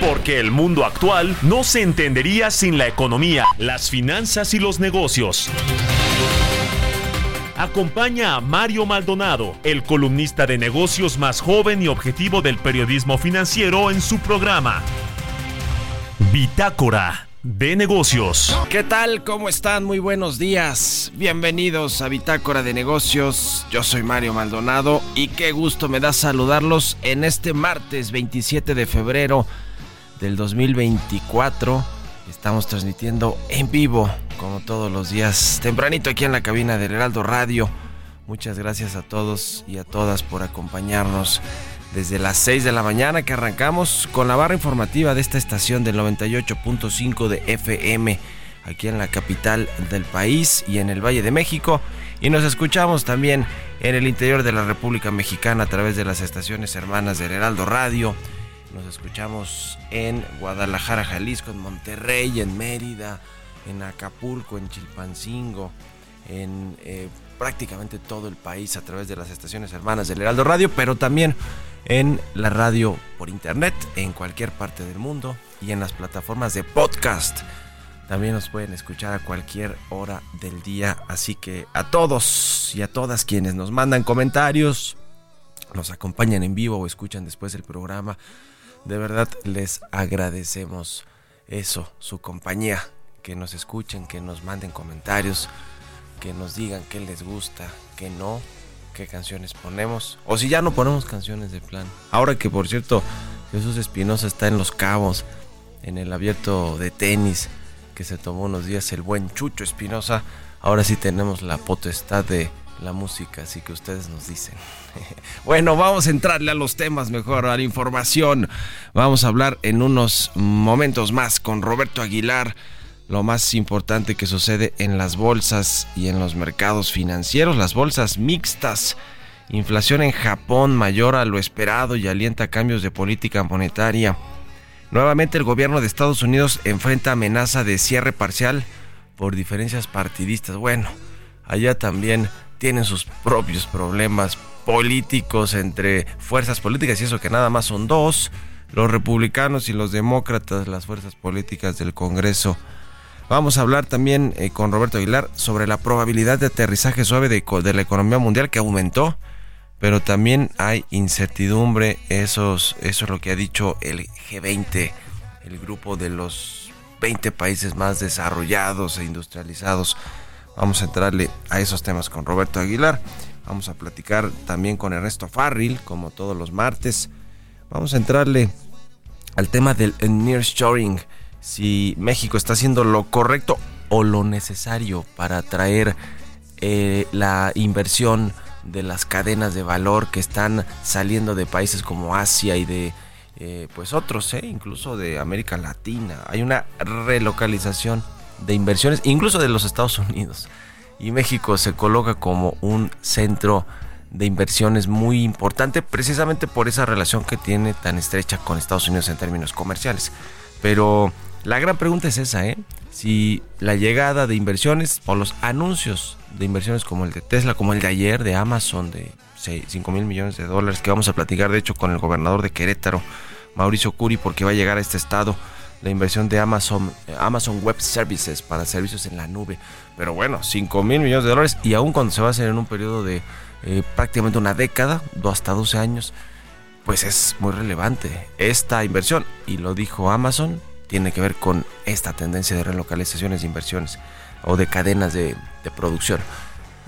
Porque el mundo actual no se entendería sin la economía, las finanzas y los negocios. Acompaña a Mario Maldonado, el columnista de negocios más joven y objetivo del periodismo financiero en su programa. Bitácora de negocios. ¿Qué tal? ¿Cómo están? Muy buenos días. Bienvenidos a Bitácora de negocios. Yo soy Mario Maldonado y qué gusto me da saludarlos en este martes 27 de febrero del 2024. Estamos transmitiendo en vivo como todos los días, tempranito aquí en la cabina del Heraldo Radio. Muchas gracias a todos y a todas por acompañarnos desde las 6 de la mañana que arrancamos con la barra informativa de esta estación del 98.5 de FM aquí en la capital del país y en el Valle de México. Y nos escuchamos también en el interior de la República Mexicana a través de las estaciones hermanas del Heraldo Radio. Nos escuchamos en Guadalajara, Jalisco, en Monterrey, en Mérida, en Acapulco, en Chilpancingo, en eh, prácticamente todo el país a través de las estaciones hermanas del Heraldo Radio, pero también en la radio por internet en cualquier parte del mundo y en las plataformas de podcast. También nos pueden escuchar a cualquier hora del día, así que a todos y a todas quienes nos mandan comentarios, nos acompañan en vivo o escuchan después el programa, de verdad les agradecemos eso, su compañía que nos escuchen, que nos manden comentarios, que nos digan qué les gusta, qué no, qué canciones ponemos. O si ya no ponemos canciones de plan. Ahora que por cierto, Jesús Espinosa está en Los Cabos, en el abierto de tenis, que se tomó unos días el buen Chucho Espinosa. Ahora sí tenemos la potestad de la música, así que ustedes nos dicen. bueno, vamos a entrarle a los temas mejor, a la información. Vamos a hablar en unos momentos más con Roberto Aguilar lo más importante que sucede en las bolsas y en los mercados financieros, las bolsas mixtas. Inflación en Japón mayor a lo esperado y alienta cambios de política monetaria. Nuevamente el gobierno de Estados Unidos enfrenta amenaza de cierre parcial por diferencias partidistas. Bueno, allá también tienen sus propios problemas políticos entre fuerzas políticas y eso que nada más son dos, los republicanos y los demócratas, las fuerzas políticas del Congreso Vamos a hablar también eh, con Roberto Aguilar sobre la probabilidad de aterrizaje suave de, la economía mundial que aumentó, pero también hay incertidumbre. eso es lo que ha dicho el G20, el grupo de los 20 países más desarrollados e industrializados. Vamos a entrarle a esos temas con Roberto Aguilar. Vamos a platicar también con Ernesto Farril, como todos los martes. Vamos a entrarle al tema del nearshoring si México está haciendo lo correcto o lo necesario para atraer eh, la inversión de las cadenas de valor que están saliendo de países como Asia y de eh, pues otros, eh, incluso de América Latina. Hay una relocalización de inversiones, incluso de los Estados Unidos. Y México se coloca como un centro de inversiones muy importante precisamente por esa relación que tiene tan estrecha con Estados Unidos en términos comerciales. Pero la gran pregunta es esa, ¿eh? Si la llegada de inversiones o los anuncios de inversiones como el de Tesla, como el de ayer de Amazon de 5 mil millones de dólares, que vamos a platicar de hecho con el gobernador de Querétaro, Mauricio Curi, porque va a llegar a este estado la inversión de Amazon, Amazon Web Services para servicios en la nube. Pero bueno, 5 mil millones de dólares y aún cuando se va a hacer en un periodo de eh, prácticamente una década, hasta 12 años, pues es muy relevante esta inversión. Y lo dijo Amazon, tiene que ver con esta tendencia de relocalizaciones de inversiones o de cadenas de, producción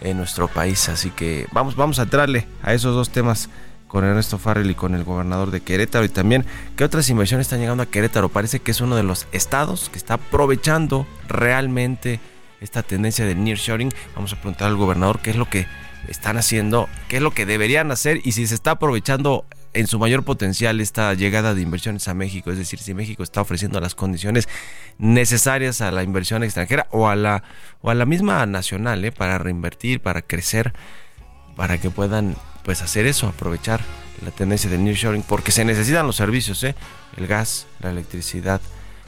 en nuestro país. Así que vamos, vamos a entrarle a esos dos temas con Ernesto Farrell y con el gobernador de Querétaro y también qué otras inversiones están llegando a Querétaro. Parece que es uno de los estados que está aprovechando realmente esta tendencia del nearshoring. Vamos a preguntar al gobernador qué es lo que están haciendo, qué es lo que deberían hacer y si se está aprovechando en su mayor potencial esta llegada de inversiones a México, es decir, si México está ofreciendo las condiciones necesarias a la inversión extranjera o a la, o a la misma nacional ¿eh? para reinvertir, para crecer, para que puedan pues hacer eso, aprovechar la tendencia del nearshoring, porque se necesitan los servicios, ¿eh? el gas, la electricidad,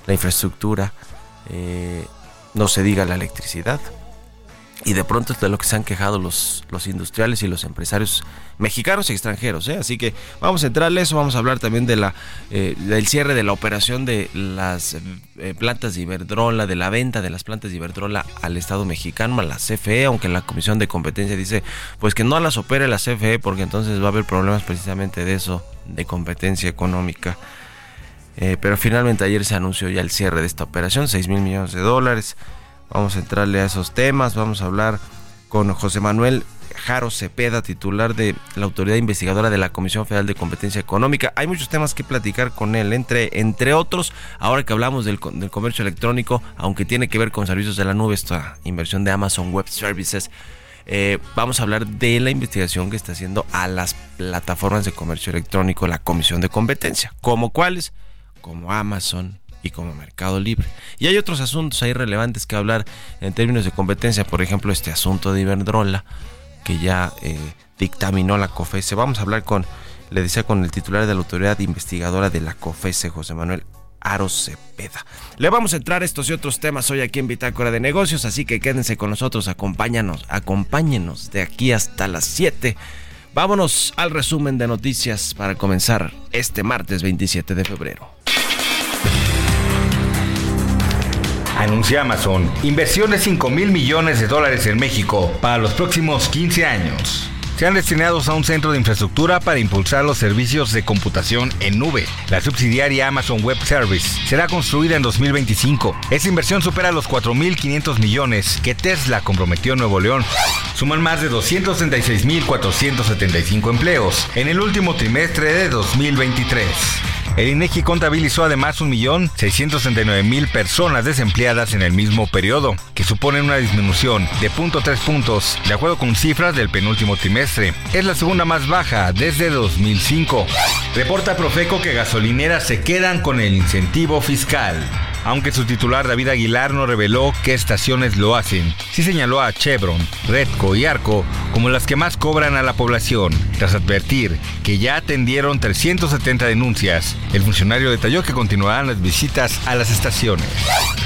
la infraestructura, eh, no se diga la electricidad. Y de pronto es de lo que se han quejado los, los industriales y los empresarios mexicanos y extranjeros. ¿eh? Así que vamos a entrarle eso, vamos a hablar también de la, eh, del cierre de la operación de las eh, plantas de Iberdrola, de la venta de las plantas de Iberdrola al Estado mexicano, a la CFE, aunque la Comisión de Competencia dice pues que no las opere la CFE porque entonces va a haber problemas precisamente de eso, de competencia económica. pero finalmente ayer se anunció ya el cierre de esta operación, 6 mil millones de dólares. Vamos a entrarle a esos temas, vamos a hablar con José Manuel Jaro Cepeda, titular de la Autoridad Investigadora de la Comisión Federal de Competencia Económica. Hay muchos temas que platicar con él, entre, entre otros, ahora que hablamos del, comercio electrónico, aunque tiene que ver con servicios de la nube, esta inversión de Amazon Web Services. Eh, vamos a hablar de la investigación que está haciendo a las plataformas de comercio electrónico la Comisión de Competencia, como cuáles, como Amazon, y como Mercado Libre. Y hay otros asuntos ahí relevantes que hablar en términos de competencia, por ejemplo, este asunto de Iberdrola, que ya eh, dictaminó la COFESE. Vamos a hablar con, le decía, con el titular de la autoridad investigadora de la COFESE, José Manuel Aro Cepeda. Le vamos a entrar estos y otros temas hoy aquí en Bitácora de Negocios, así que quédense con nosotros, acompáñanos, acompáñenos de aquí hasta las 7. Vámonos al resumen de noticias para comenzar este martes 27 de febrero. Anuncia Amazon inversión de 5 mil millones de dólares en México para los próximos 15 años sean destinados a un centro de infraestructura para impulsar los servicios de computación en nube. La subsidiaria Amazon Web Service será construida en 2025. Esa inversión supera los 4.500 millones que Tesla comprometió en Nuevo León. Suman más de 236.475 empleos en el último trimestre de 2023. El INEGI contabilizó además 1.669.000 personas desempleadas en el mismo periodo, que suponen una disminución de 0.3 puntos, de acuerdo con cifras del penúltimo trimestre. Es la segunda más baja desde 2005. Reporta Profeco que gasolineras se quedan con el incentivo fiscal aunque su titular David Aguilar no reveló qué estaciones lo hacen. Sí señaló a Chevron, Redco y Arco como las que más cobran a la población, tras advertir que ya atendieron 370 denuncias. El funcionario detalló que continuarán las visitas a las estaciones.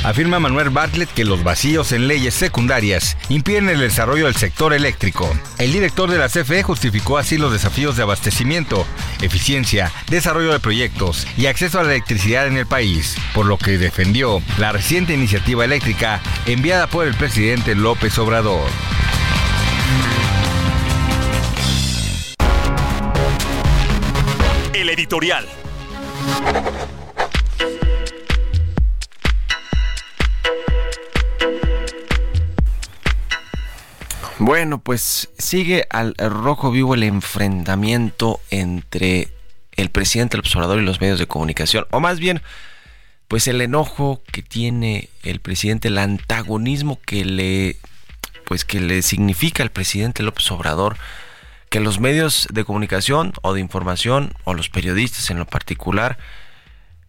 Afirma Manuel Bartlett que los vacíos en leyes secundarias impiden el desarrollo del sector eléctrico. El director de la CFE justificó así los desafíos de abastecimiento, eficiencia, desarrollo de proyectos y acceso a la electricidad en el país, por lo que defendió la reciente iniciativa eléctrica enviada por el presidente López Obrador. El editorial. Bueno, pues sigue al rojo vivo el enfrentamiento entre el presidente, el observador y los medios de comunicación, o más bien pues el enojo que tiene el presidente, el antagonismo que le pues que le significa al presidente López Obrador que los medios de comunicación o de información o los periodistas en lo particular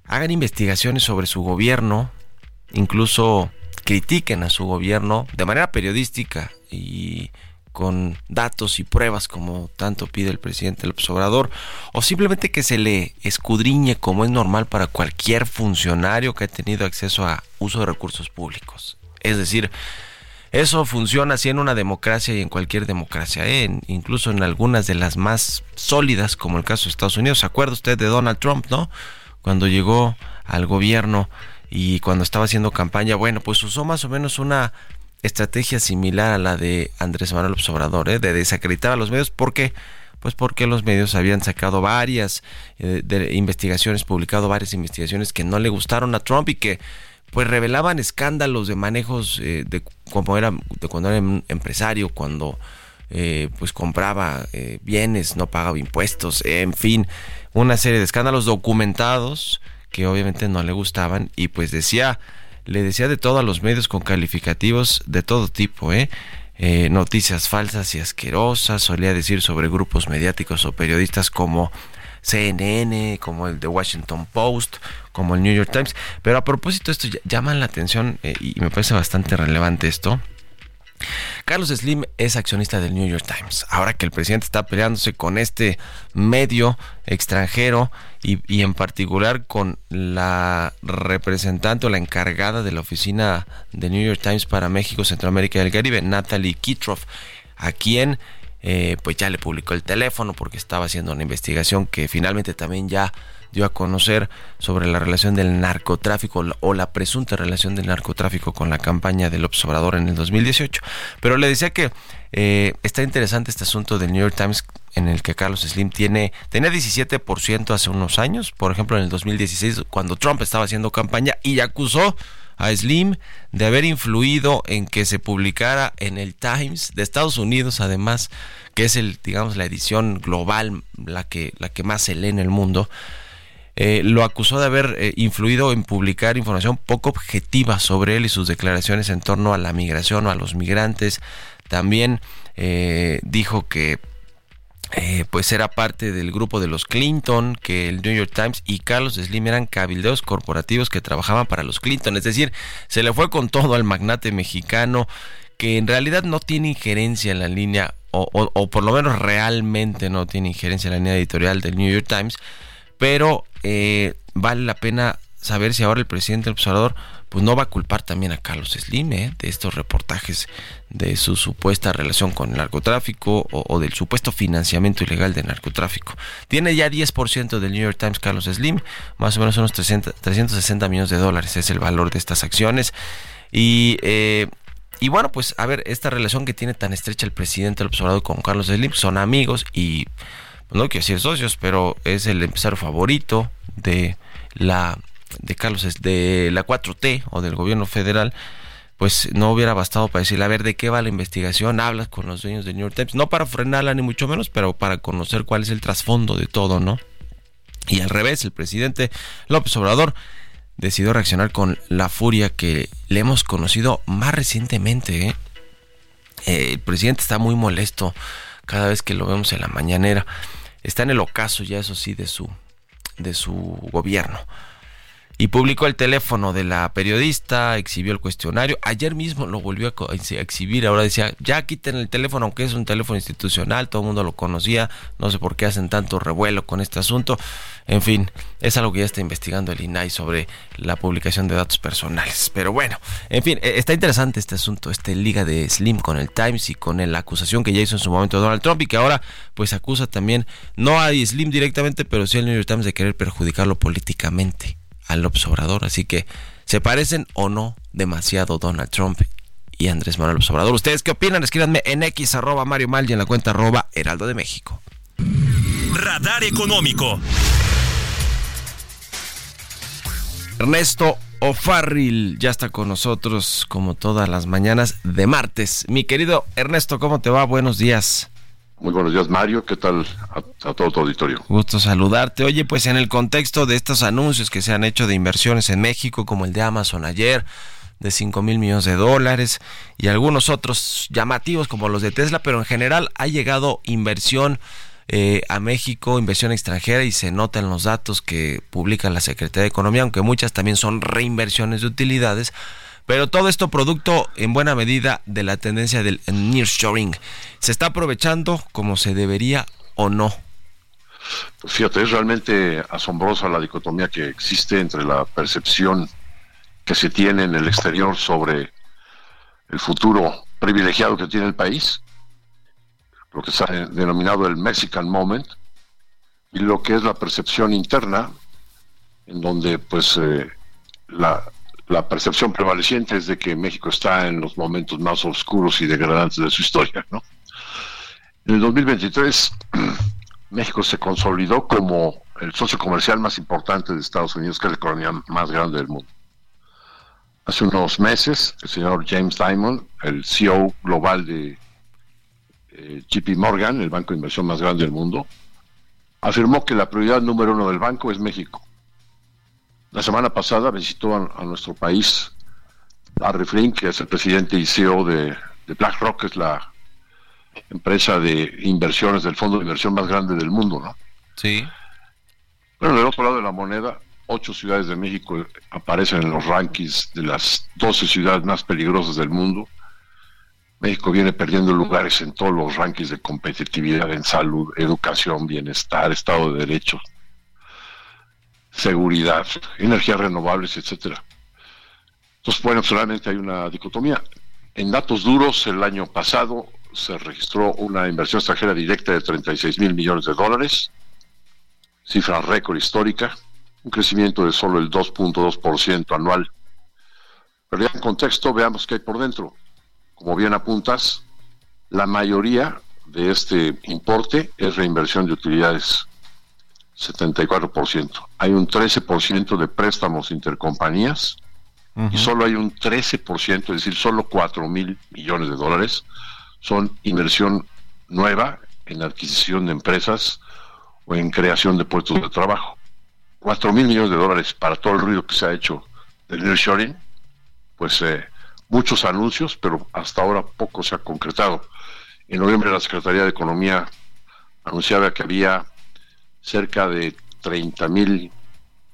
hagan investigaciones sobre su gobierno, incluso critiquen a su gobierno de manera periodística y con datos y pruebas como tanto pide el presidente López Obrador, o simplemente que se le escudriñe como es normal para cualquier funcionario que ha tenido acceso a uso de recursos públicos. Es decir, eso funciona así en una democracia y en cualquier democracia, ¿eh? incluso en algunas de las más sólidas, como el caso de Estados Unidos. ¿Se acuerda usted de Donald Trump, no? Cuando llegó al gobierno y cuando estaba haciendo campaña, bueno, pues usó más o menos una estrategia similar a la de Andrés Manuel López Obrador, ¿eh? de desacreditar a los medios. ¿Por qué? Pues porque los medios habían sacado varias eh, investigaciones, publicado varias investigaciones que no le gustaron a Trump y que pues revelaban escándalos de manejos eh, de como era de cuando era empresario, cuando pues compraba bienes, no pagaba impuestos, en fin, una serie de escándalos documentados que obviamente no le gustaban y pues decía le decía de todo a los medios con calificativos de todo tipo, ¿eh? eh, noticias falsas y asquerosas, solía decir sobre grupos mediáticos o periodistas como CNN, como el The Washington Post, como el New York Times. Pero a propósito, esto llama la atención eh, y me parece bastante relevante esto. Carlos Slim es accionista del New York Times. Ahora que el presidente está peleándose con este medio extranjero y, en particular con la representante o la encargada de la oficina de New York Times para México, Centroamérica y el Caribe, Natalie Kitroff, a quien eh, pues ya le publicó el teléfono porque estaba haciendo una investigación que finalmente también ya dio a conocer sobre la relación del narcotráfico o la presunta relación del narcotráfico con la campaña del observador en el 2018. Pero le decía que eh, está interesante este asunto del New York Times en el que Carlos Slim tiene tenía 17% hace unos años, por ejemplo en el 2016 cuando Trump estaba haciendo campaña y acusó a Slim de haber influido en que se publicara en el Times de Estados Unidos, además, que es el, digamos, la edición global, la que, la que más se lee en el mundo. Eh, lo acusó de haber eh, influido en publicar información poco objetiva sobre él y sus declaraciones en torno a la migración o a los migrantes. También eh, dijo que pues era parte del grupo de los Clinton, que el New York Times y Carlos Slim eran cabildeos corporativos que trabajaban para los Clinton. Es decir, se le fue con todo al magnate mexicano que en realidad no tiene injerencia en la línea, o, por lo menos realmente no tiene injerencia en la línea editorial del New York Times, pero eh, vale la pena saber si ahora el presidente del observador pues no va a culpar también a Carlos Slim ¿eh? de estos reportajes de su supuesta relación con el narcotráfico o, del supuesto financiamiento ilegal del narcotráfico. Tiene ya 10% del New York Times Carlos Slim, más o menos unos 360 millones de dólares es el valor de estas acciones. Y, eh, y bueno, pues a ver, esta relación que tiene tan estrecha el presidente del observador con Carlos Slim, son amigos y no quiero decir socios, pero es el empresario favorito de la de Carlos de la 4T o del gobierno federal, pues no hubiera bastado para decirle, a ver, ¿de qué va la investigación? Hablas con los dueños de New York Times, no para frenarla ni mucho menos, pero para conocer cuál es el trasfondo de todo, ¿no? Y al revés, el presidente López Obrador decidió reaccionar con la furia que le hemos conocido más recientemente. ¿eh? Eh, el presidente está muy molesto cada vez que lo vemos en la mañanera. Está en el ocaso ya, eso sí, de su, de su gobierno y publicó el teléfono de la periodista, exhibió el cuestionario. Ayer mismo lo volvió a exhibir, ahora decía, ya quiten el teléfono, aunque es un teléfono institucional, todo el mundo lo conocía, no sé por qué hacen tanto revuelo con este asunto. En fin, es algo que ya está investigando el INAI sobre la publicación de datos personales. Pero bueno, en fin, e-, está interesante este asunto, este liga de Slim con el Times y con la acusación que ya hizo en su momento Donald Trump y que ahora pues acusa también, no a Slim directamente, pero sí al New York Times de querer perjudicarlo políticamente al Obrador. Así que, ¿se parecen o no demasiado Donald Trump y Andrés Manuel Obrador? ¿Ustedes qué opinan? Escríbanme en x arroba Mario Mal y en la cuenta arroba Heraldo de México. Radar Económico. Ernesto O'Farrill ya está con nosotros como todas las mañanas de martes. Mi querido Ernesto, ¿cómo te va? Buenos días. Muy buenos días, Mario. ¿Qué tal a, todo tu auditorio? Gusto saludarte. Oye, pues en el contexto de estos anuncios que se han hecho de inversiones en México, como el de Amazon ayer, de 5 mil millones de dólares, y algunos otros llamativos como los de Tesla, pero en general ha llegado inversión eh, a México, inversión extranjera, y se nota en los datos que publica la Secretaría de Economía, aunque muchas también son reinversiones de utilidades pero todo esto producto en buena medida de la tendencia del nearshoring. ¿Se está aprovechando como se debería o no? Pues fíjate, es realmente asombrosa la dicotomía que existe entre la percepción que se tiene en el exterior sobre el futuro privilegiado que tiene el país, lo que se ha denominado el Mexican Moment, y lo que es la percepción interna, en donde pues eh, la, la percepción prevaleciente es de que México está en los momentos más oscuros y degradantes de su historia. ¿no? En el 2023, México se consolidó como el socio comercial más importante de Estados Unidos, que es la economía más grande del mundo. Hace unos meses, el señor James Diamond, el CEO global de eh, JP Morgan, el banco de inversión más grande del mundo, afirmó que la prioridad número uno del banco es México la semana pasada visitó a, nuestro país a Reflin, que es el presidente y CEO de de BlackRock, que es la empresa de inversiones del fondo de inversión más grande del mundo, ¿no? Sí. Pero del otro lado de la moneda, ocho ciudades de México aparecen en los rankings de las 12 ciudades más peligrosas del mundo. México viene perdiendo lugares en todos los rankings de competitividad en salud, educación, bienestar, Estado de Derecho, seguridad, energías renovables, etcétera. Entonces, bueno, solamente hay una dicotomía. En datos duros, el año pasado se registró una inversión extranjera directa de 36 mil millones de dólares, cifra récord histórica, un crecimiento de solo el 2.2% anual. Pero ya en contexto, veamos qué hay por dentro. Como bien apuntas, la mayoría de este importe es reinversión de utilidades, 74%. Hay un 13% de préstamos intercompañías y solo hay un 13%, es decir, solo 4 mil millones de dólares son inversión nueva en adquisición de empresas o en creación de puestos de trabajo. 4 mil millones de dólares para todo el ruido que se ha hecho del nearshoring, pues eh, muchos anuncios, pero hasta ahora poco se ha concretado. En noviembre la Secretaría de Economía anunciaba que había cerca de 30 mil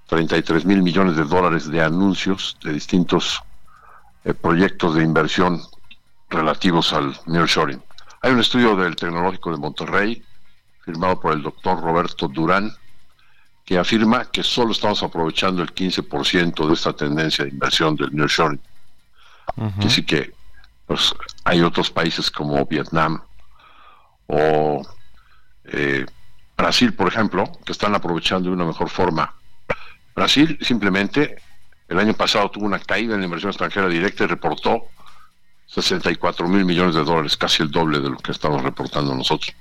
33 mil millones de dólares de anuncios de distintos eh, proyectos de inversión relativos al nearshoring. Hay un estudio del Tecnológico de Monterrey, firmado por el doctor Roberto Durán, que afirma que solo estamos aprovechando el 15% de esta tendencia de inversión del nearshoring. Uh Así que pues, hay otros países como Vietnam o eh, Brasil, por ejemplo, que están aprovechando de una mejor forma Brasil simplemente el año pasado tuvo una caída en la inversión extranjera directa y reportó 64 mil millones de dólares, casi el doble de lo que estamos reportando nosotros.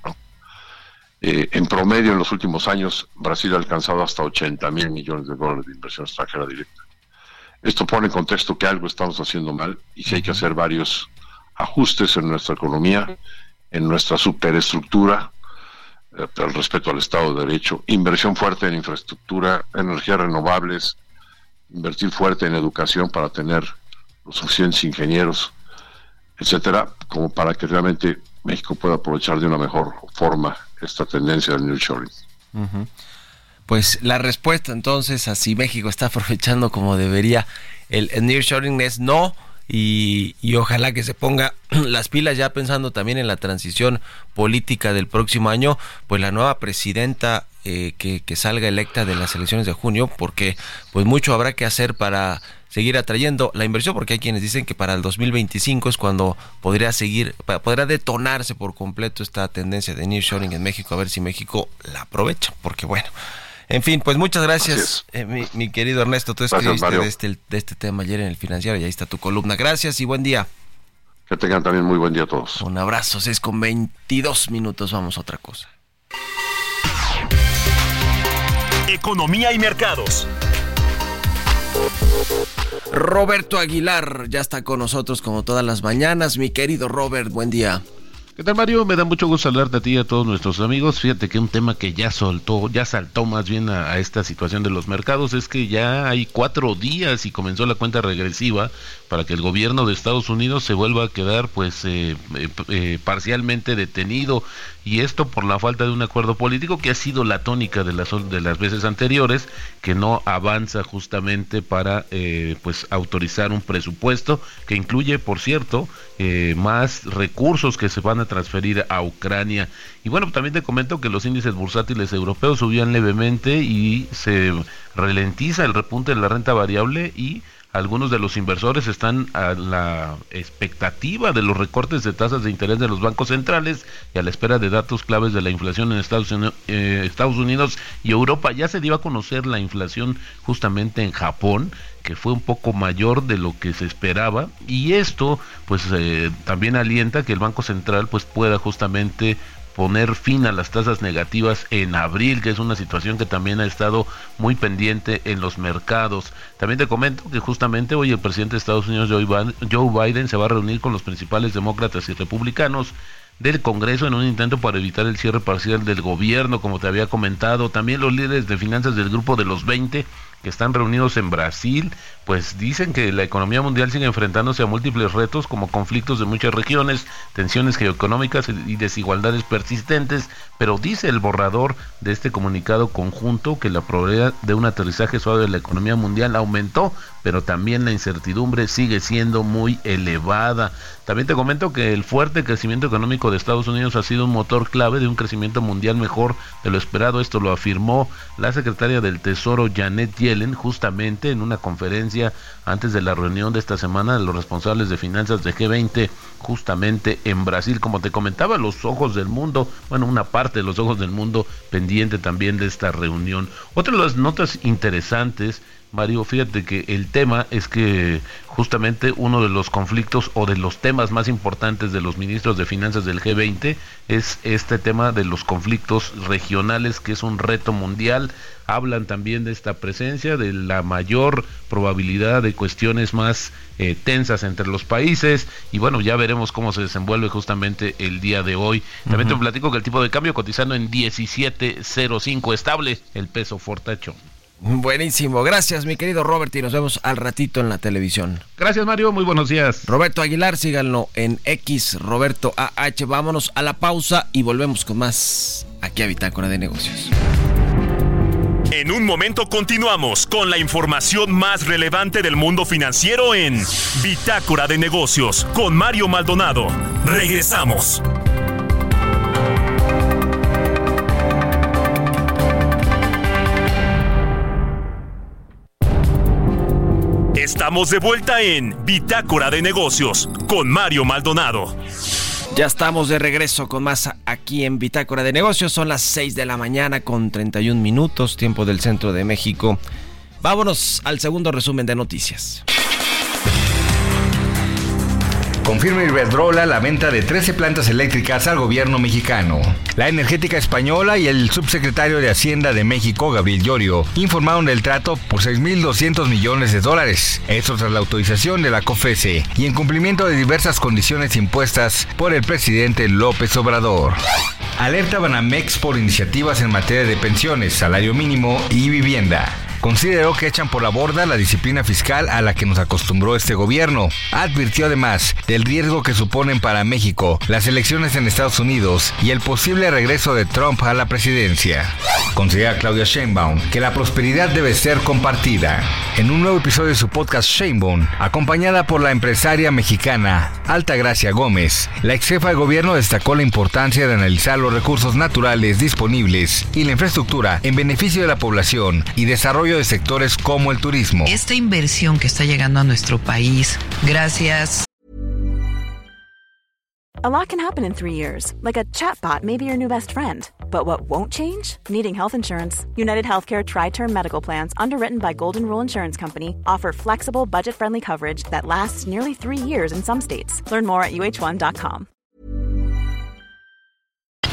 Eh, en promedio, en los últimos años, Brasil ha alcanzado hasta 80 mil millones de dólares de inversión extranjera directa. Esto pone en contexto que algo estamos haciendo mal y que hay que hacer varios ajustes en nuestra economía, en nuestra superestructura, el respeto al Estado de Derecho, inversión fuerte en infraestructura, energías renovables, invertir fuerte en educación para tener los suficientes ingenieros, etcétera, como para que realmente México pueda aprovechar de una mejor forma esta tendencia del nearshoring. Pues la respuesta entonces a si México está aprovechando como debería el, el nearshoring es no y, ojalá que se ponga las pilas ya pensando también en la transición política del próximo año, pues la nueva presidenta eh, que, que salga electa de las elecciones de junio, porque pues mucho habrá que hacer para seguir atrayendo la inversión, porque hay quienes dicen que para el 2025 es cuando podría seguir, podrá detonarse por completo esta tendencia de nearshoring en México, a ver si México la aprovecha, porque bueno, en fin, pues muchas gracias, eh, mi, querido Ernesto. Tú escribiste de este, de este tema ayer en el financiero y ahí está tu columna. Gracias y buen día. Que tengan también muy buen día a todos. Un abrazo, 6 con 22 minutos. Vamos a otra cosa. Economía y mercados. Roberto Aguilar ya está con nosotros como todas las mañanas. Mi querido Robert, buen día. ¿Qué tal Mario? Me da mucho gusto hablarte a ti y a todos nuestros amigos. Fíjate que un tema que ya soltó, ya saltó más bien a, esta situación de los mercados es que ya hay cuatro días y comenzó la cuenta regresiva para que el gobierno de Estados Unidos se vuelva a quedar pues eh, eh, eh, parcialmente detenido y esto por la falta de un acuerdo político que ha sido la tónica de las de las veces anteriores que no avanza justamente para pues autorizar un presupuesto que incluye por cierto más recursos que se van a transferir a Ucrania. Y bueno también te comento que los índices bursátiles europeos subían levemente y se ralentiza el repunte de la renta variable y algunos de los inversores están a la expectativa de los recortes de tasas de interés de los bancos centrales y a la espera de datos claves de la inflación en Estados Unidos, eh, Estados Unidos y Europa. Ya se dio a conocer la inflación justamente en Japón que fue un poco mayor de lo que se esperaba y esto pues eh, también alienta que el Banco Central pues pueda justamente poner fin a las tasas negativas en abril, que es una situación que también ha estado muy pendiente en los mercados. También te comento que justamente hoy el presidente de Estados Unidos, Joe Biden, se va a reunir con los principales demócratas y republicanos del Congreso en un intento para evitar el cierre parcial del gobierno, como te había comentado. También los líderes de finanzas del grupo de los 20 que están reunidos en Brasil, pues dicen que la economía mundial sigue enfrentándose a múltiples retos como conflictos de muchas regiones, tensiones geoeconómicas y desigualdades persistentes, pero dice el borrador de este comunicado conjunto que la probabilidad de un aterrizaje suave de la economía mundial aumentó, pero también la incertidumbre sigue siendo muy elevada. También te comento que el fuerte crecimiento económico de Estados Unidos ha sido un motor clave de un crecimiento mundial mejor de lo esperado. Esto lo afirmó la secretaria del Tesoro Janet Yellen justamente en una conferencia antes de la reunión de esta semana de los responsables de finanzas de G20 justamente en Brasil. Como te comentaba, los ojos del mundo, bueno, una parte de los ojos del mundo pendiente también de esta reunión. Otra de las notas interesantes Mario, fíjate que el tema es que justamente uno de los conflictos o de los temas más importantes de los ministros de finanzas del G20 es este tema de los conflictos regionales, que es un reto mundial. Hablan también de esta presencia, de la mayor probabilidad de cuestiones más eh, tensas entre los países y bueno, ya veremos cómo se desenvuelve justamente el día de hoy. También te platico que el tipo de cambio cotizando en 17.05 estable, el peso fortacho. Buenísimo, gracias mi querido Robert y nos vemos al ratito en la televisión. Gracias Mario, muy buenos días. Roberto Aguilar, síganlo en X, Roberto AH. Vámonos a la pausa y volvemos con más aquí a Bitácora de Negocios. En un momento continuamos con la información más relevante del mundo financiero en Bitácora de Negocios con Mario Maldonado. Regresamos. Estamos de vuelta en Bitácora de Negocios con Mario Maldonado. Ya estamos de regreso con más aquí en Bitácora de Negocios. Son las 6 de la mañana con 31 minutos, tiempo del centro de México. Vámonos al segundo resumen de noticias. Confirma Iberdrola la venta de 13 plantas eléctricas al gobierno mexicano. La energética española y el subsecretario de Hacienda de México, Gabriel Llorio, informaron del trato por 6.200 millones de dólares. Esto tras la autorización de la COFESE y en cumplimiento de diversas condiciones impuestas por el presidente López Obrador. Alerta Banamex por iniciativas en materia de pensiones, salario mínimo y vivienda consideró que echan por la borda la disciplina fiscal a la que nos acostumbró este gobierno. Advirtió además del riesgo que suponen para México las elecciones en Estados Unidos y el posible regreso de Trump a la presidencia. Considera Claudia Sheinbaum que la prosperidad debe ser compartida. En un nuevo episodio de su podcast Sheinbaum, acompañada por la empresaria mexicana Altagracia Gómez, la ex jefa de gobierno destacó la importancia de analizar los recursos naturales disponibles y la infraestructura en beneficio de la población y desarrollo de sectores como el turismo. Esta inversión que está llegando a nuestro país, gracias. A lot can happen in three years, like a chatbot may be your new best friend. But what won't change? Needing health insurance. United Healthcare Tri Term Medical Plans, underwritten by Golden Rule Insurance Company, offer flexible, budget friendly coverage that lasts nearly three years in some states. Learn more at uh1.com.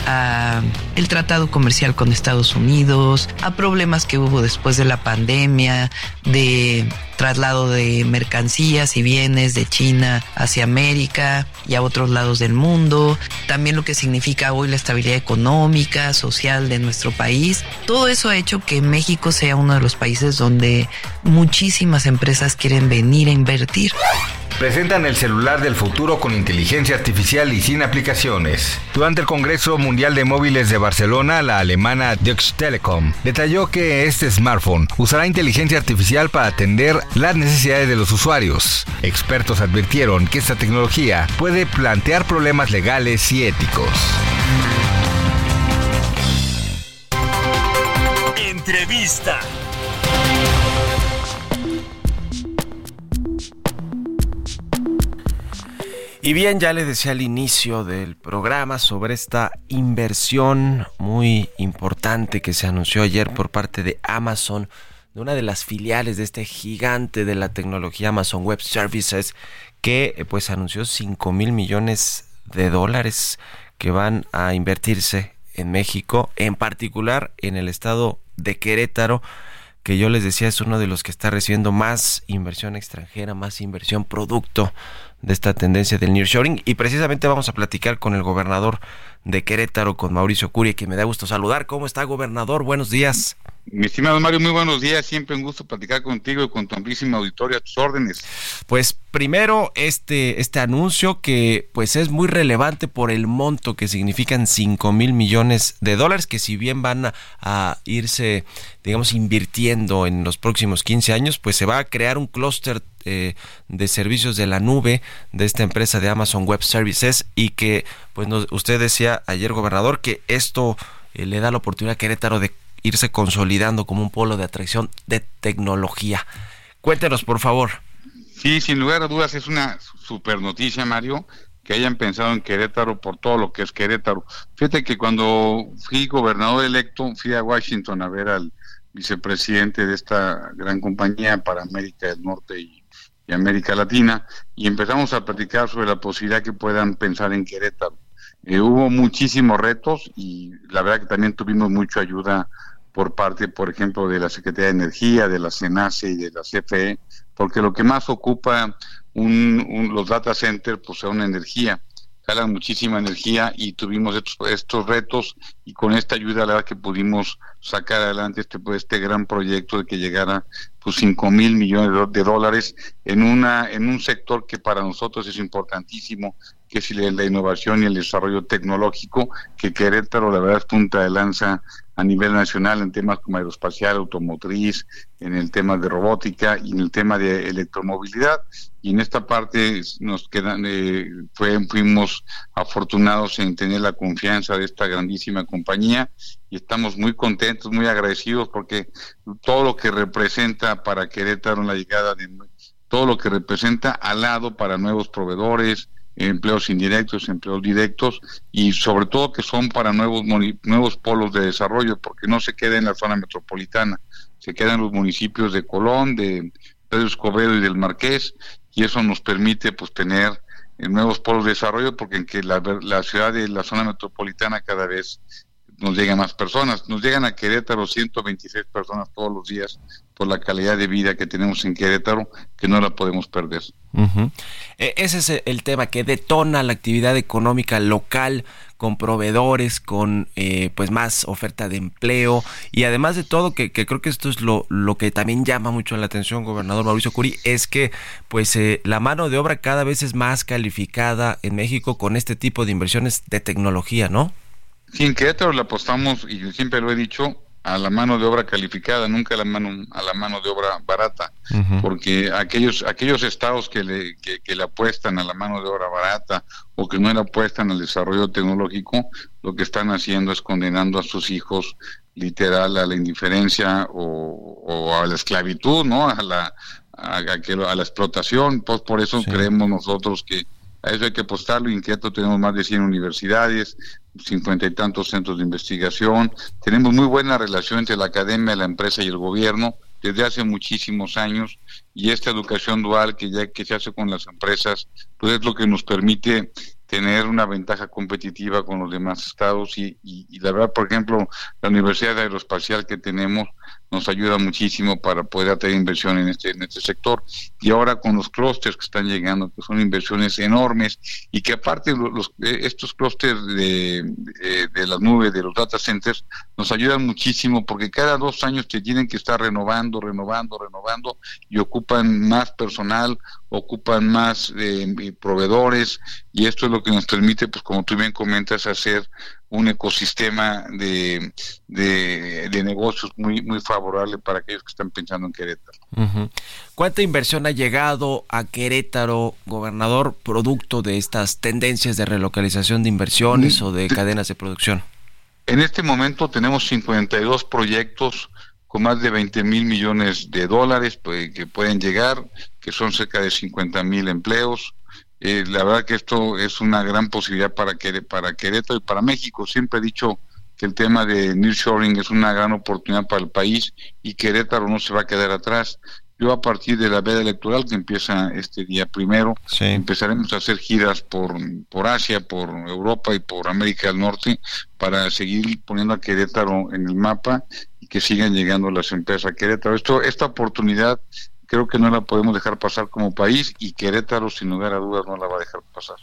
a el tratado comercial con Estados Unidos, a problemas que hubo después de la pandemia, de traslado de mercancías y bienes de China hacia América y a otros lados del mundo, también lo que significa hoy la estabilidad económica, social de nuestro país. Todo eso ha hecho que México sea uno de los países donde muchísimas empresas quieren venir a invertir presentan el celular del futuro con inteligencia artificial y sin aplicaciones. Durante el Congreso Mundial de Móviles de Barcelona, la alemana Deutsche Telekom detalló que este smartphone usará inteligencia artificial para atender las necesidades de los usuarios. Expertos advirtieron que esta tecnología puede plantear problemas legales y éticos. Entrevista. Y bien, ya les decía al inicio del programa sobre esta inversión muy importante que se anunció ayer por parte de Amazon, de una de las filiales de este gigante de la tecnología Amazon Web Services, que eh, pues anunció 5 mil millones de dólares que van a invertirse en México, en particular en el estado de Querétaro que yo les decía es uno de los que está recibiendo más inversión extranjera, más inversión producto de esta tendencia del nearshoring y precisamente vamos a platicar con el gobernador de Querétaro, con Mauricio Curia, que me da gusto saludar. ¿Cómo está, gobernador? Buenos días. Mi estimado Mario, muy buenos días. Siempre un gusto platicar contigo y con tu amplísima auditoria a tus órdenes. Pues primero este, este anuncio que pues es muy relevante por el monto que significan 5 mil millones de dólares que si bien van a, irse digamos invirtiendo en los próximos 15 años pues se va a crear un clúster eh, de servicios de la nube de esta empresa de Amazon Web Services y que pues usted decía ayer gobernador que esto eh, le da la oportunidad a Querétaro de irse consolidando como un polo de atracción de tecnología. Cuéntenos, por favor. Sí, sin lugar a dudas es una super noticia, Mario, que hayan pensado en Querétaro por todo lo que es Querétaro. Fíjate que cuando fui gobernador electo, fui a Washington a ver al vicepresidente de esta gran compañía para América del Norte y, América Latina, y empezamos a platicar sobre la posibilidad que puedan pensar en Querétaro. Eh, hubo muchísimos retos y la verdad que también tuvimos mucha ayuda por parte, por ejemplo, de la Secretaría de Energía, de la CENACE y de la CFE, porque lo que más ocupa un, los data centers pues son energía, jalan muchísima energía y tuvimos estos, estos retos y con esta ayuda la verdad que pudimos sacar adelante este, este gran proyecto de que llegara pues 5 mil millones de dólares en una en un sector que para nosotros es importantísimo que es la innovación y el desarrollo tecnológico que Querétaro la verdad es punta de lanza a nivel nacional en temas como aeroespacial, automotriz, en el tema de robótica y en el tema de electromovilidad. Y en esta parte nos quedan, eh, fuimos afortunados en tener la confianza de esta grandísima compañía y estamos muy contentos, muy agradecidos porque todo lo que representa para Querétaro la llegada de todo lo que representa al lado para nuevos proveedores, empleos indirectos, empleos directos y sobre todo que son para nuevos nuevos polos de desarrollo porque no se queda en la zona metropolitana, se queda en los municipios de Colón, de Pedro Escobedo y del Marqués y eso nos permite pues tener eh, nuevos polos de desarrollo porque en que la, la ciudad de la zona metropolitana cada vez nos llegan más personas. Nos llegan a Querétaro 126 personas todos los días por la calidad de vida que tenemos en Querétaro, que no la podemos perder. E, ese es el tema que detona la actividad económica local con proveedores, con eh, pues más oferta de empleo y además de todo, que, creo que esto es lo, lo, que también llama mucho la atención, gobernador Mauricio Curi, es que pues eh, la mano de obra cada vez es más calificada en México con este tipo de inversiones de tecnología, ¿no? Sí, en Querétaro le apostamos, y siempre lo he dicho, a la mano de obra calificada, nunca a la mano, a la mano de obra barata, porque aquellos, aquellos estados que le, que, le apuestan a la mano de obra barata o que no le apuestan al desarrollo tecnológico, lo que están haciendo es condenando a sus hijos literal a la indiferencia o, a la esclavitud, ¿no? A la, a, la explotación. Pues por eso creemos nosotros que a eso hay que apostarlo. Inquieto tenemos más de 100 universidades, cincuenta y tantos centros de investigación. Tenemos muy buena relación entre la academia, la empresa y el gobierno desde hace muchísimos años y esta educación dual que ya que se hace con las empresas pues es lo que nos permite tener una ventaja competitiva con los demás estados y, y la verdad por ejemplo la universidad aeroespacial que tenemos nos ayuda muchísimo para poder atraer inversión en este, en este sector. Y ahora con los clústeres que están llegando, que son inversiones enormes y que aparte los, eh, estos clústeres de, de, la nube, de los data centers, nos ayudan muchísimo porque cada dos años te tienen que estar renovando, renovando, renovando y ocupan más personal, ocupan más eh, proveedores y esto es lo que nos permite, pues como tú bien comentas, hacer un ecosistema de, de, negocios muy, muy favorable para aquellos que están pensando en Querétaro. ¿Cuánta inversión ha llegado a Querétaro, gobernador, producto de estas tendencias de relocalización de inversiones o de cadenas de producción? En este momento tenemos 52 proyectos con más de 20 mil millones de dólares pues, que pueden llegar, que son cerca de 50 mil empleos, eh, la verdad que esto es una gran posibilidad para, para Querétaro y para México. Siempre he dicho que el tema de nearshoring es una gran oportunidad para el país y Querétaro no se va a quedar atrás. Yo a partir de la veda electoral que empieza este día primero, empezaremos a hacer giras por, por Asia, por Europa y por América del Norte para seguir poniendo a Querétaro en el mapa y que sigan llegando las empresas a Querétaro. Esto, esta oportunidad creo que no la podemos dejar pasar como país y Querétaro sin lugar a dudas no la va a dejar pasar.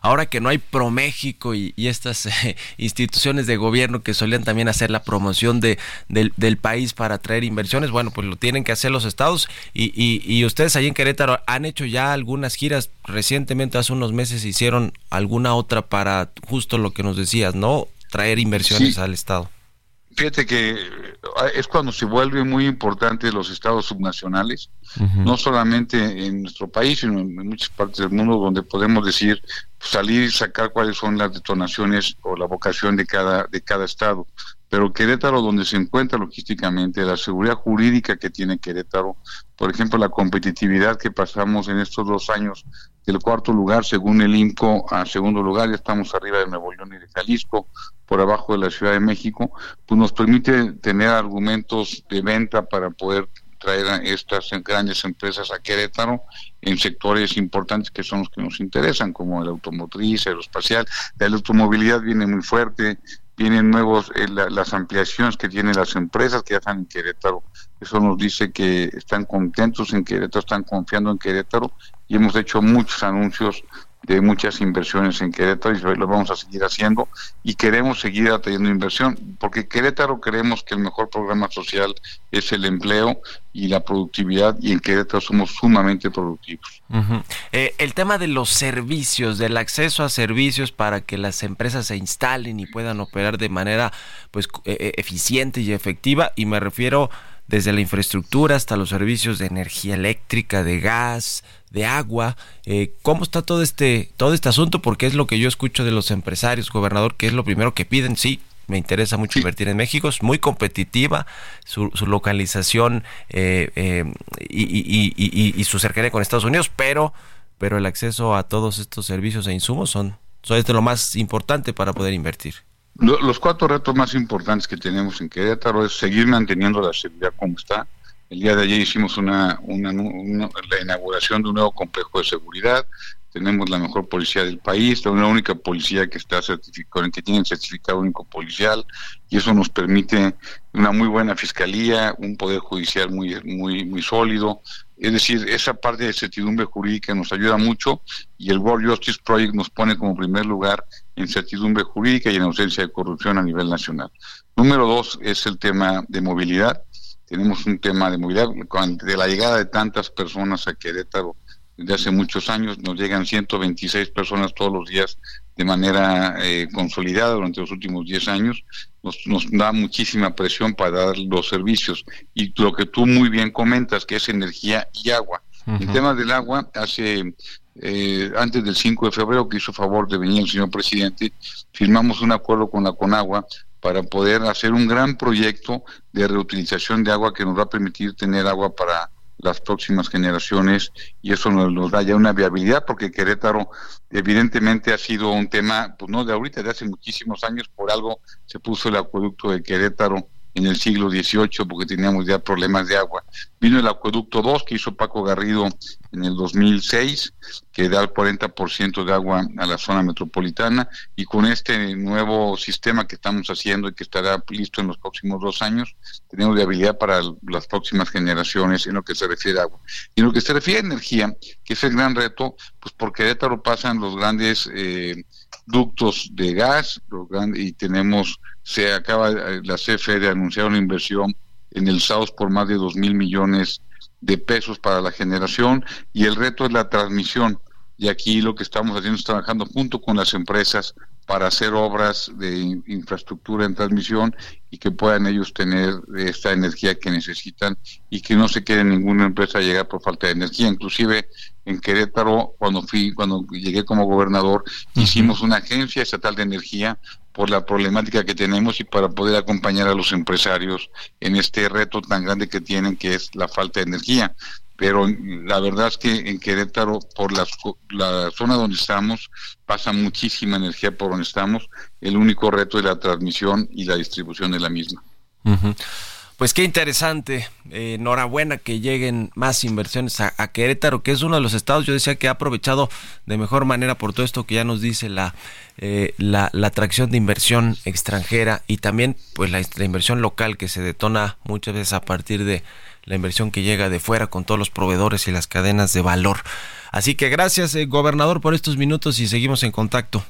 Ahora que no hay ProMéxico y, y estas eh, instituciones de gobierno que solían también hacer la promoción de, del, país para atraer inversiones, bueno, pues lo tienen que hacer los estados y, y, ustedes ahí en Querétaro han hecho ya algunas giras recientemente, hace unos meses hicieron alguna otra para justo lo que nos decías, ¿no? Traer inversiones al estado. Fíjate que ah, es cuando se vuelve muy importante los estados subnacionales, no solamente en nuestro país, sino en muchas partes del mundo donde podemos decir salir y sacar cuáles son las detonaciones o la vocación de cada de cada estado. Pero Querétaro, donde se encuentra logísticamente, la seguridad jurídica que tiene Querétaro, por ejemplo, la competitividad que pasamos en estos dos años del cuarto lugar, según el INCO, a segundo lugar, ya estamos arriba de Nuevo León y de Jalisco, por abajo de la Ciudad de México, pues nos permite tener argumentos de venta para poder traer a estas grandes empresas a Querétaro en sectores importantes que son los que nos interesan, como el automotriz, aeroespacial. La electromovilidad viene muy fuerte, vienen nuevos eh, las ampliaciones que tienen las empresas que ya están en Querétaro. Eso nos dice que están contentos en Querétaro, están confiando en Querétaro y hemos hecho muchos anuncios de muchas inversiones en Querétaro y lo vamos a seguir haciendo y queremos seguir atrayendo inversión porque Querétaro creemos que el mejor programa social es el empleo y la productividad y en Querétaro somos sumamente productivos. Eh, el tema de los servicios, del acceso a servicios para que las empresas se instalen y puedan operar de manera pues e, e, eficiente y efectiva y me refiero desde la infraestructura hasta los servicios de energía eléctrica, de gas, de agua. Eh, ¿Cómo está todo este, todo este asunto? Porque es lo que yo escucho de los empresarios, gobernador, que es lo primero que piden. Sí, me interesa mucho invertir en México, es muy competitiva su, localización eh, eh, y, su cercanía con Estados Unidos, pero, pero el acceso a todos estos servicios e insumos son, son de lo más importante para poder invertir. Los cuatro retos más importantes que tenemos en Querétaro es seguir manteniendo la seguridad como está. El día de ayer hicimos una, la inauguración de un nuevo complejo de seguridad. Tenemos la mejor policía del país, la única policía que está certificada, que tiene certificado único policial, y eso nos permite una muy buena fiscalía, un poder judicial muy, muy, muy sólido. Es decir, esa parte de certidumbre jurídica nos ayuda mucho y el World Justice Project nos pone como primer lugar incertidumbre jurídica y en ausencia de corrupción a nivel nacional. Número dos es el tema de movilidad. Tenemos un tema de movilidad. De la llegada de tantas personas a Querétaro desde hace muchos años, nos llegan 126 personas todos los días de manera eh, consolidada durante los últimos 10 años, nos, nos, da muchísima presión para dar los servicios. Y lo que tú muy bien comentas, que es energía y agua. El tema del agua, hace eh, antes del 5 de febrero, que hizo favor de venir el señor presidente, firmamos un acuerdo con la Conagua para poder hacer un gran proyecto de reutilización de agua que nos va a permitir tener agua para las próximas generaciones y eso nos, nos, da ya una viabilidad porque Querétaro evidentemente ha sido un tema, pues no de ahorita, de hace muchísimos años, por algo se puso el acueducto de Querétaro en el siglo XVIII porque teníamos ya problemas de agua. Vino el acueducto 2 que hizo Paco Garrido en el 2006, que da el 40% de agua a la zona metropolitana y con este nuevo sistema que estamos haciendo y que estará listo en los próximos dos años, tenemos viabilidad para las próximas generaciones en lo que se refiere a agua. Y en lo que se refiere a energía, que es el gran reto, pues porque Querétaro pasan los grandes eh, ductos de gas los grandes, y tenemos se acaba eh, la CFE de anunciar una inversión en el SAUS por más de dos mil millones de pesos para la generación y el reto es la transmisión y aquí lo que estamos haciendo es trabajando junto con las empresas para hacer obras de infraestructura en transmisión y que puedan ellos tener esta energía que necesitan y que no se quede ninguna empresa a llegar por falta de energía. Inclusive en Querétaro, cuando fui, cuando llegué como gobernador, hicimos una agencia estatal de energía por la problemática que tenemos y para poder acompañar a los empresarios en este reto tan grande que tienen que es la falta de energía. Pero la verdad es que en Querétaro, por la, zona donde estamos, pasa muchísima energía por donde estamos. El único reto es la transmisión y la distribución de la misma. Pues qué interesante. Eh, enhorabuena que lleguen más inversiones a, Querétaro, que es uno de los estados, yo decía que ha aprovechado de mejor manera por todo esto que ya nos dice la, eh, la, atracción de inversión extranjera y también pues la, inversión local que se detona muchas veces a partir de la inversión que llega de fuera con todos los proveedores y las cadenas de valor. Así que gracias, eh, gobernador, por estos minutos y seguimos en contacto.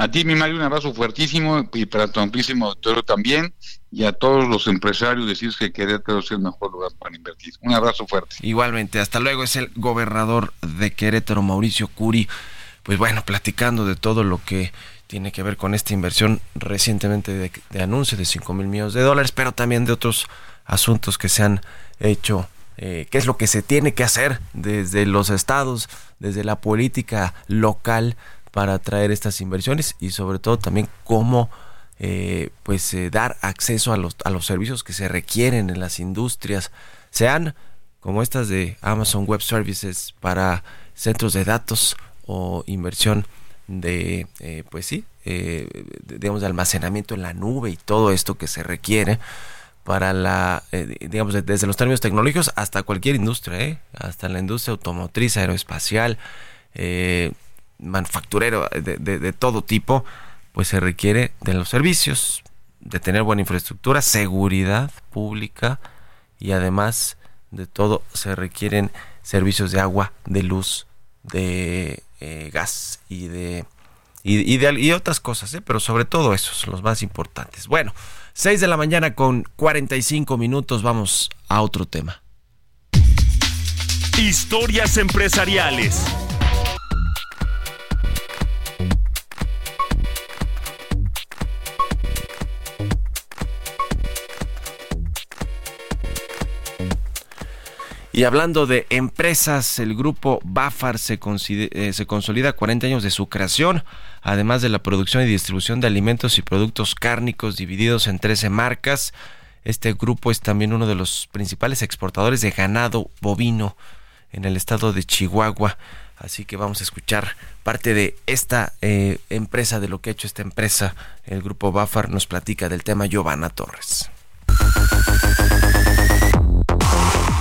A ti, mi Mario, un abrazo fuertísimo y para tu amplísimo auditorio también. Y a todos los empresarios decir que Querétaro es el mejor lugar para invertir. Un abrazo fuerte. Igualmente, hasta luego. Es el gobernador de Querétaro, Mauricio Curi. Pues bueno, platicando de todo lo que tiene que ver con esta inversión recientemente de, anuncio de 5 mil millones de dólares, pero también de otros asuntos que se han hecho. Eh, qué es lo que se tiene que hacer desde los estados, desde la política local para atraer estas inversiones y sobre todo también cómo eh, pues eh, dar acceso a los, a los servicios que se requieren en las industrias, sean como estas de Amazon Web Services para centros de datos o inversión de, eh, pues sí, digamos, de almacenamiento en la nube y todo esto que se requiere para la, digamos, desde los términos tecnológicos hasta cualquier industria, hasta la industria automotriz, aeroespacial, manufacturero de, todo tipo, pues se requiere de los servicios, de tener buena infraestructura, seguridad pública y además de todo se requieren servicios de agua, de luz, de eh, gas y de y, de, y otras cosas, ¿eh? pero sobre todo esos, los más importantes. Bueno, 6 de la mañana con 45 minutos, vamos a otro tema. Historias empresariales. Y hablando de empresas, el grupo Bafar se, eh, consolida 40 años de su creación, además de la producción y distribución de alimentos y productos cárnicos divididos en 13 marcas. Este grupo es también uno de los principales exportadores de ganado bovino en el estado de Chihuahua. Así que vamos a escuchar parte de esta eh, empresa, de lo que ha hecho esta empresa. El grupo Bafar nos platica del tema Giovanna Torres.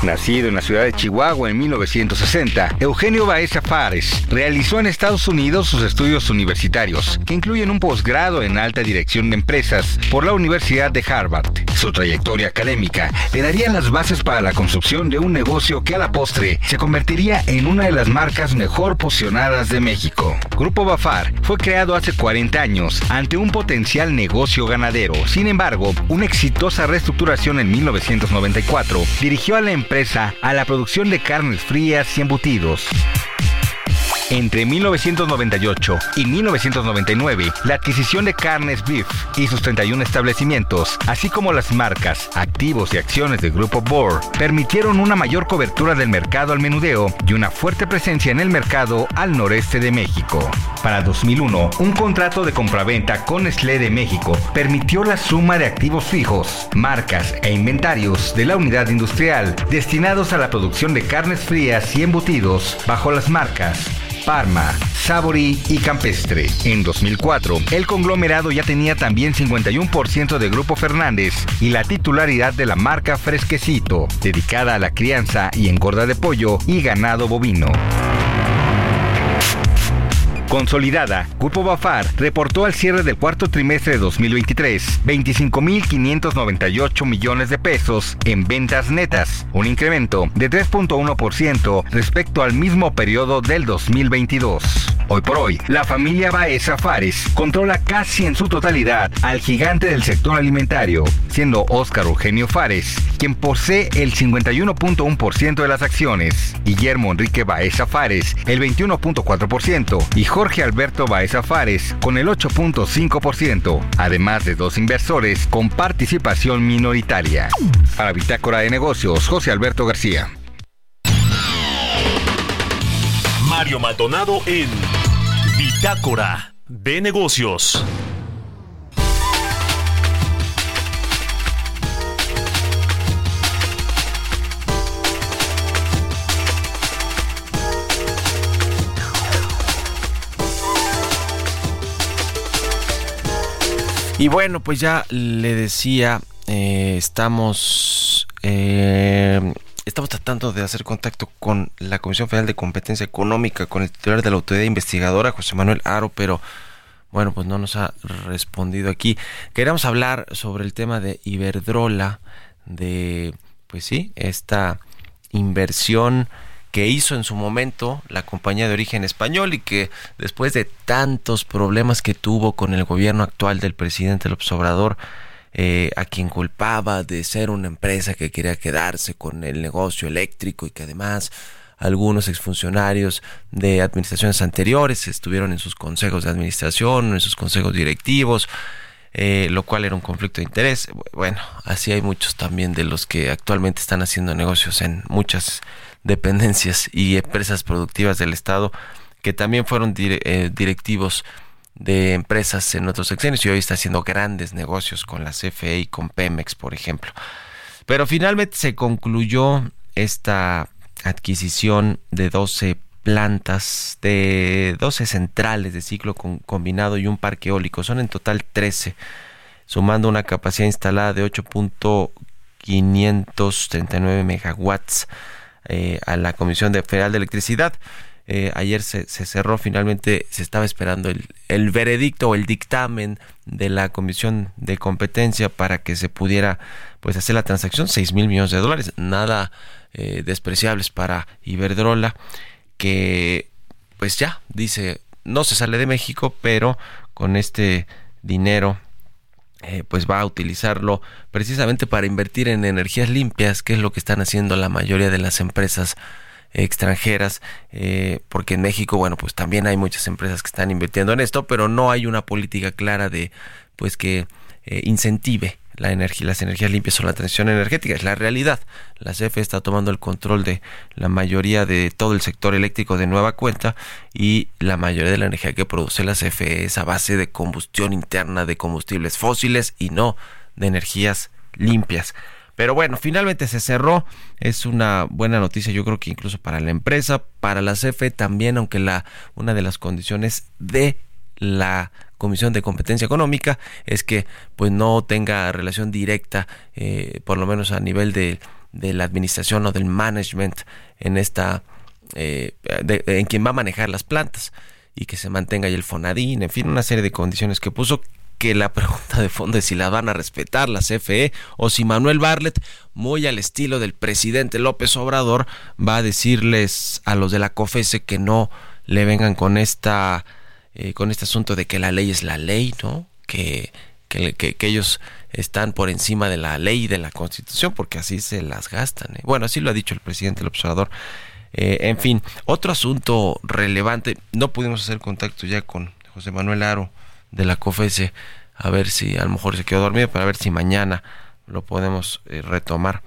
Nacido en la ciudad de Chihuahua en 1960, Eugenio Baeza Fares realizó en Estados Unidos sus estudios universitarios, que incluyen un posgrado en alta dirección de empresas por la Universidad de Harvard. Su trayectoria académica le daría las bases para la construcción de un negocio que a la postre se convertiría en una de las marcas mejor posicionadas de México. Grupo Bafar fue creado hace 40 años ante un potencial negocio ganadero. Sin embargo, una exitosa reestructuración en 1994 dirigió a la empresa a la producción de carnes frías y embutidos. Entre 1998 y 1999, la adquisición de Carnes Beef y sus 31 establecimientos, así como las marcas, activos y acciones del grupo Bohr, permitieron una mayor cobertura del mercado al menudeo y una fuerte presencia en el mercado al noreste de México. Para 2001, un contrato de compraventa con Nestlé de México permitió la suma de activos fijos, marcas e inventarios de la unidad industrial destinados a la producción de carnes frías y embutidos bajo las marcas Parma, Sabori y Campestre. En 2004, el conglomerado ya tenía también 51% de Grupo Fernández y la titularidad de la marca Fresquecito, dedicada a la crianza y engorda de pollo y ganado bovino. Consolidada, Grupo Bafar reportó al cierre del cuarto trimestre de 2023 25.598 millones de pesos en ventas netas, un incremento de 3.1% respecto al mismo periodo del 2022. Hoy por hoy, la familia Baeza Fares controla casi en su totalidad al gigante del sector alimentario, siendo Óscar Eugenio Fares quien posee el 51.1% de las acciones, Guillermo Enrique Baeza Fares el 21.4% y Jorge Alberto Baeza Fares con el 8.5%, además de dos inversores con participación minoritaria. Para Bitácora de Negocios, José Alberto García. Mario Maldonado en Bitácora de Negocios. Y bueno, pues ya le decía, eh, estamos eh, estamos tratando de hacer contacto con la Comisión Federal de Competencia Económica, con el titular de la autoridad investigadora, José Manuel Aro, pero bueno, pues no nos ha respondido aquí. Queríamos hablar sobre el tema de Iberdrola, de, pues sí, esta inversión que hizo en su momento la compañía de origen español y que después de tantos problemas que tuvo con el gobierno actual del presidente López Obrador, eh, a quien culpaba de ser una empresa que quería quedarse con el negocio eléctrico y que además algunos exfuncionarios de administraciones anteriores estuvieron en sus consejos de administración, en sus consejos directivos, eh, lo cual era un conflicto de interés. Bueno, así hay muchos también de los que actualmente están haciendo negocios en muchas dependencias y empresas productivas del Estado que también fueron eh, directivos de empresas en otros sexenios y hoy está haciendo grandes negocios con la CFE y con Pemex, por ejemplo. Pero finalmente se concluyó esta adquisición de 12 plantas, de 12 centrales de ciclo combinado y un parque eólico. Son en total 13, sumando una capacidad instalada de 8.539 megawatts eh, a la Comisión Federal de Electricidad. Eh, ayer se, cerró finalmente, se estaba esperando el, el veredicto o el dictamen de la Comisión de Competencia para que se pudiera pues hacer la transacción, 6 mil millones de dólares, nada eh, despreciables para Iberdrola, que pues ya dice, no se sale de México, pero con este dinero eh, pues va a utilizarlo precisamente para invertir en energías limpias, que es lo que están haciendo la mayoría de las empresas extranjeras, eh, porque en México, bueno, pues también hay muchas empresas que están invirtiendo en esto, pero no hay una política clara de, pues que eh, incentive la energía, las energías limpias o la transición energética. Es la realidad. La CFE está tomando el control de la mayoría de todo el sector eléctrico de nueva cuenta y la mayoría de la energía que produce la CFE es a base de combustión interna de combustibles fósiles y no de energías limpias. Pero bueno, finalmente se cerró. Es una buena noticia, yo creo que incluso para la empresa, para la CFE también, aunque la una de las condiciones de la Comisión de Competencia Económica es que pues no tenga relación directa, eh, por lo menos a nivel de, de, la administración o del management en esta, eh, en quien va a manejar las plantas y que se mantenga ahí el Fonadín, en fin, una serie de condiciones que puso que la pregunta de fondo es si la van a respetar la CFE o si Manuel Barlet, muy al estilo del presidente López Obrador, va a decirles a los de la COFESE que no le vengan con esta eh, con este asunto de que la ley es la ley, ¿no? Que, que, que, ellos están por encima de la ley y de la constitución, porque así se las gastan. ¿eh? Bueno, así lo ha dicho el presidente López Obrador. Eh, en fin, otro asunto relevante, no pudimos hacer contacto ya con José Manuel Aro de la COFESE, a ver si a lo mejor se quedó dormido, para ver si mañana lo podemos retomar.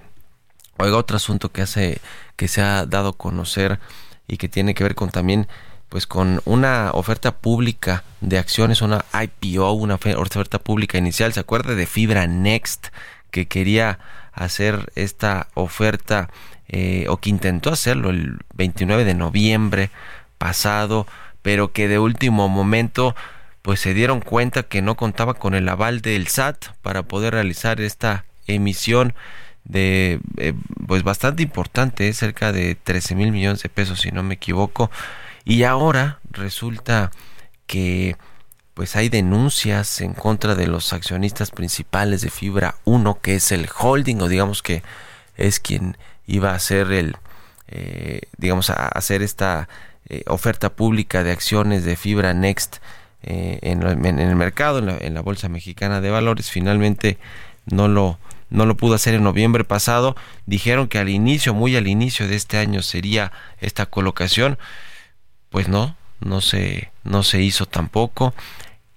Oiga, otro asunto que hace que se ha dado a conocer y que tiene que ver con también pues con una oferta pública de acciones, una IPO, una oferta pública inicial, ¿se acuerda de Fibra Next que quería hacer esta oferta eh, o que intentó hacerlo el 29 de noviembre pasado, pero que de último momento pues se dieron cuenta que no contaba con el aval del SAT para poder realizar esta emisión de eh, pues bastante importante, ¿eh? cerca de 13 mil millones de pesos si no me equivoco, y ahora resulta que pues hay denuncias en contra de los accionistas principales de Fibra 1, que es el holding, o digamos que es quien iba a hacer el, eh, digamos, a hacer esta oferta pública de acciones de Fibra Next eh, en, el mercado, en la, Bolsa Mexicana de Valores. Finalmente no lo, no lo pudo hacer en noviembre pasado. Dijeron que al inicio, muy al inicio de este año sería esta colocación. Pues no, no se, no se hizo tampoco.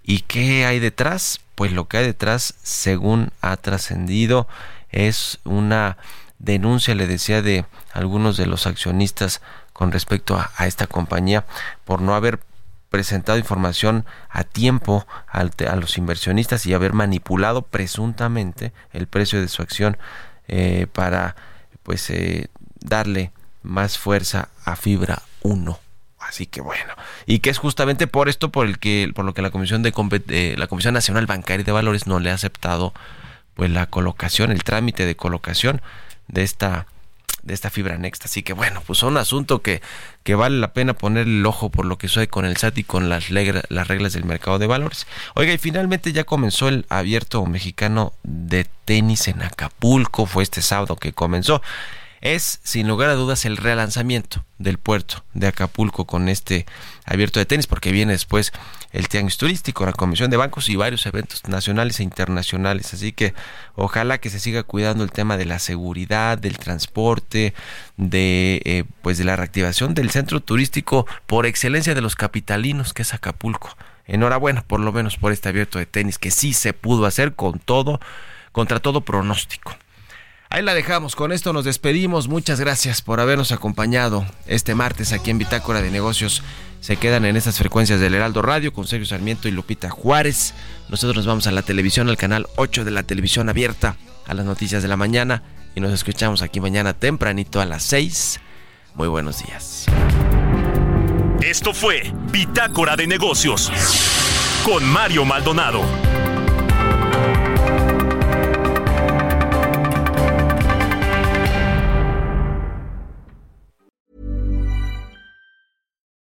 ¿Y qué hay detrás? Pues lo que hay detrás, según ha trascendido, es una denuncia, le decía, de algunos de los accionistas con respecto a esta compañía por no haber presentado información a tiempo a, los inversionistas y haber manipulado presuntamente el precio de su acción eh, para pues eh, darle más fuerza a fibra 1 así que bueno y que es justamente por esto por el que por lo que la comisión de la comisión nacional bancaria de valores no le ha aceptado pues la colocación, el trámite de colocación de esta de esta fibra Next. Así que bueno, pues un asunto que, que vale la pena poner el ojo por lo que sucede con el SAT y con las, las reglas del mercado de valores. Oiga, y finalmente ya comenzó el abierto mexicano de tenis en Acapulco. Fue este sábado que comenzó es sin lugar a dudas el relanzamiento del puerto de Acapulco con este abierto de tenis, porque viene después el tianguis turístico, la Comisión de Bancos y varios eventos nacionales e internacionales. Así que ojalá que se siga cuidando el tema de la seguridad, del transporte, de eh, pues de la reactivación del centro turístico por excelencia de los capitalinos, que es Acapulco. Enhorabuena, por lo menos por este abierto de tenis que sí se pudo hacer con todo, contra todo pronóstico. Ahí la dejamos, con esto nos despedimos. Muchas gracias por habernos acompañado este martes aquí en Bitácora de Negocios. Se quedan en estas frecuencias del Heraldo Radio con Sergio Sarmiento y Lupita Juárez. Nosotros nos vamos a la televisión, al canal 8 de la televisión abierta, a las noticias de la mañana y nos escuchamos aquí mañana tempranito a las 6. Muy buenos días. Esto fue Bitácora de Negocios con Mario Maldonado.